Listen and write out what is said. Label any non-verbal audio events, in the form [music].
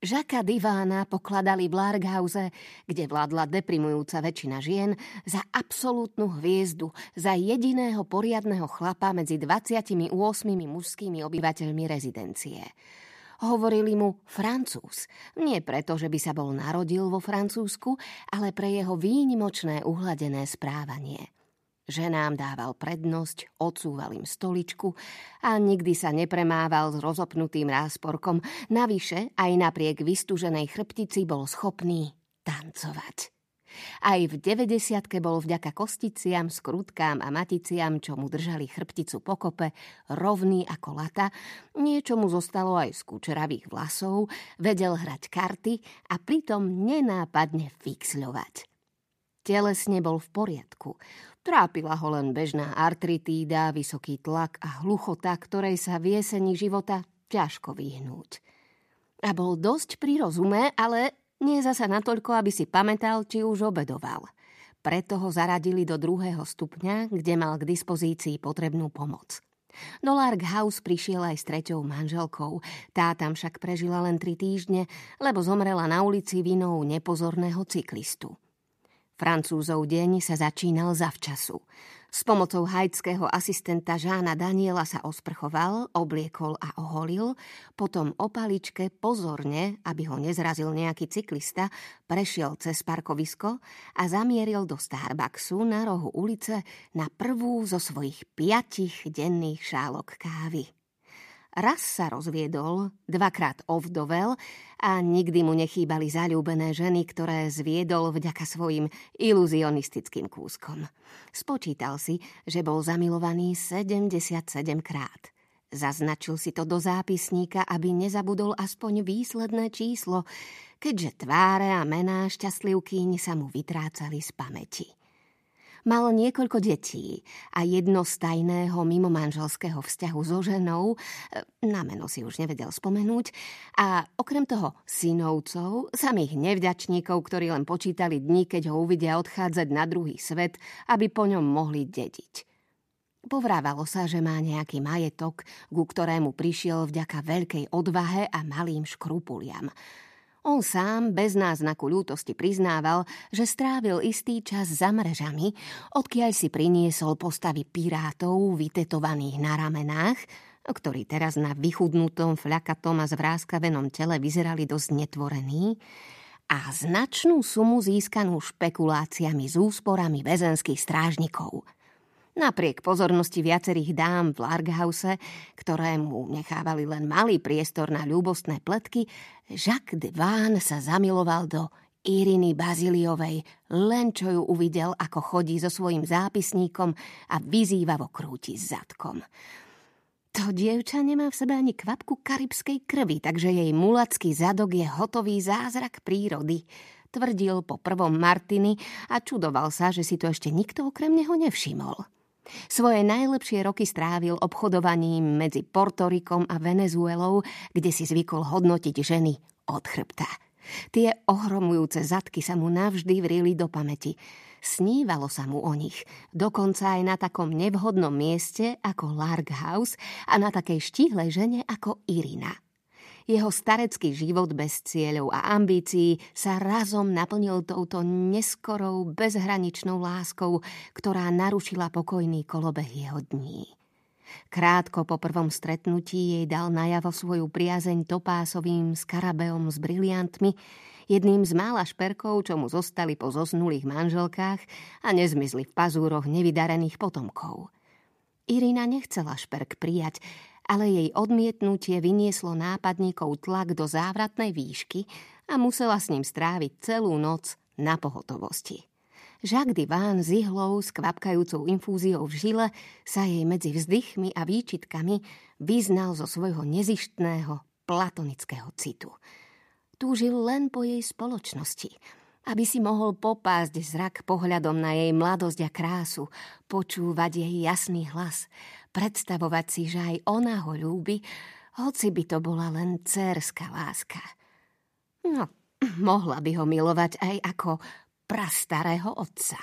Žaka Divána pokladali v Larghause, kde vládla deprimujúca väčšina žien, za absolútnu hviezdu, za jediného poriadného chlapa medzi 28 mužskými obyvateľmi rezidencie. Hovorili mu Francúz. Nie preto, že by sa bol narodil vo Francúzsku, ale pre jeho výnimočné uhladené správanie – Ženám dával prednosť, odsúval im stoličku a nikdy sa nepremával s rozopnutým rásporkom. Navyše, aj napriek vystúženej chrbtici bol schopný tancovať. Aj v 90 bol vďaka kosticiam, skrutkám a maticiam, čo mu držali chrbticu pokope, rovný ako lata, niečo mu zostalo aj z kučeravých vlasov, vedel hrať karty a pritom nenápadne fixľovať. Telesne bol v poriadku. Trápila ho len bežná artritída, vysoký tlak a hluchota, ktorej sa v jeseni života ťažko vyhnúť. A bol dosť pri rozume, ale nie zasa natoľko, aby si pamätal, či už obedoval. Preto ho zaradili do druhého stupňa, kde mal k dispozícii potrebnú pomoc. Do Lark House prišiel aj s treťou manželkou. Tá tam však prežila len tri týždne, lebo zomrela na ulici vinou nepozorného cyklistu. Francúzov deň sa začínal zavčasu. S pomocou hajdského asistenta Žána Daniela sa osprchoval, obliekol a oholil, potom o paličke pozorne, aby ho nezrazil nejaký cyklista, prešiel cez parkovisko a zamieril do Starbucksu na rohu ulice na prvú zo svojich piatich denných šálok kávy. Raz sa rozviedol, dvakrát ovdovel a nikdy mu nechýbali zalúbené ženy, ktoré zviedol vďaka svojim iluzionistickým kúskom. Spočítal si, že bol zamilovaný 77 krát. Zaznačil si to do zápisníka, aby nezabudol aspoň výsledné číslo, keďže tváre a mená šťastlivkyň sa mu vytrácali z pamäti. Mal niekoľko detí a jedno z tajného mimomanželského vzťahu so ženou, e, na meno si už nevedel spomenúť, a okrem toho synovcov, samých nevďačníkov, ktorí len počítali dni, keď ho uvidia odchádzať na druhý svet, aby po ňom mohli dediť. Povrávalo sa, že má nejaký majetok, ku ktorému prišiel vďaka veľkej odvahe a malým škrupuliam – on sám bez náznaku ľútosti priznával, že strávil istý čas za mrežami, odkiaľ si priniesol postavy pirátov vytetovaných na ramenách, ktorí teraz na vychudnutom, fľakatom a zvráskavenom tele vyzerali dosť netvorení, a značnú sumu získanú špekuláciami s úsporami väzenských strážnikov – Napriek pozornosti viacerých dám v Larghouse, ktorému nechávali len malý priestor na ľúbostné pletky, Jacques de Vaan sa zamiloval do Iriny Baziliovej, len čo ju uvidel, ako chodí so svojím zápisníkom a vyzývavo krúti zadkom. To dievča nemá v sebe ani kvapku karibskej krvi, takže jej mulacký zadok je hotový zázrak prírody, tvrdil po prvom Martiny a čudoval sa, že si to ešte nikto okrem neho nevšimol. Svoje najlepšie roky strávil obchodovaním medzi Portorikom a Venezuelou, kde si zvykol hodnotiť ženy od chrbta. Tie ohromujúce zadky sa mu navždy vrili do pamäti. Snívalo sa mu o nich, dokonca aj na takom nevhodnom mieste ako Lark House a na takej štíhlej žene ako Irina. Jeho starecký život bez cieľov a ambícií sa razom naplnil touto neskorou, bezhraničnou láskou, ktorá narušila pokojný kolobeh jeho dní. Krátko po prvom stretnutí jej dal najavo svoju priazeň topásovým skarabeom s briliantmi, jedným z mála šperkov, čo mu zostali po zosnulých manželkách a nezmizli v pazúroch nevydarených potomkov. Irina nechcela šperk prijať, ale jej odmietnutie vynieslo nápadníkov tlak do závratnej výšky a musela s ním stráviť celú noc na pohotovosti. Jacques Diván s ihlou s kvapkajúcou infúziou v žile sa jej medzi vzdychmi a výčitkami vyznal zo svojho nezištného platonického citu. Túžil len po jej spoločnosti, aby si mohol popásť zrak pohľadom na jej mladosť a krásu, počúvať jej jasný hlas predstavovať si, že aj ona ho ľúbi, hoci by to bola len cérská láska. No, [clears throat] mohla by ho milovať aj ako prastarého otca.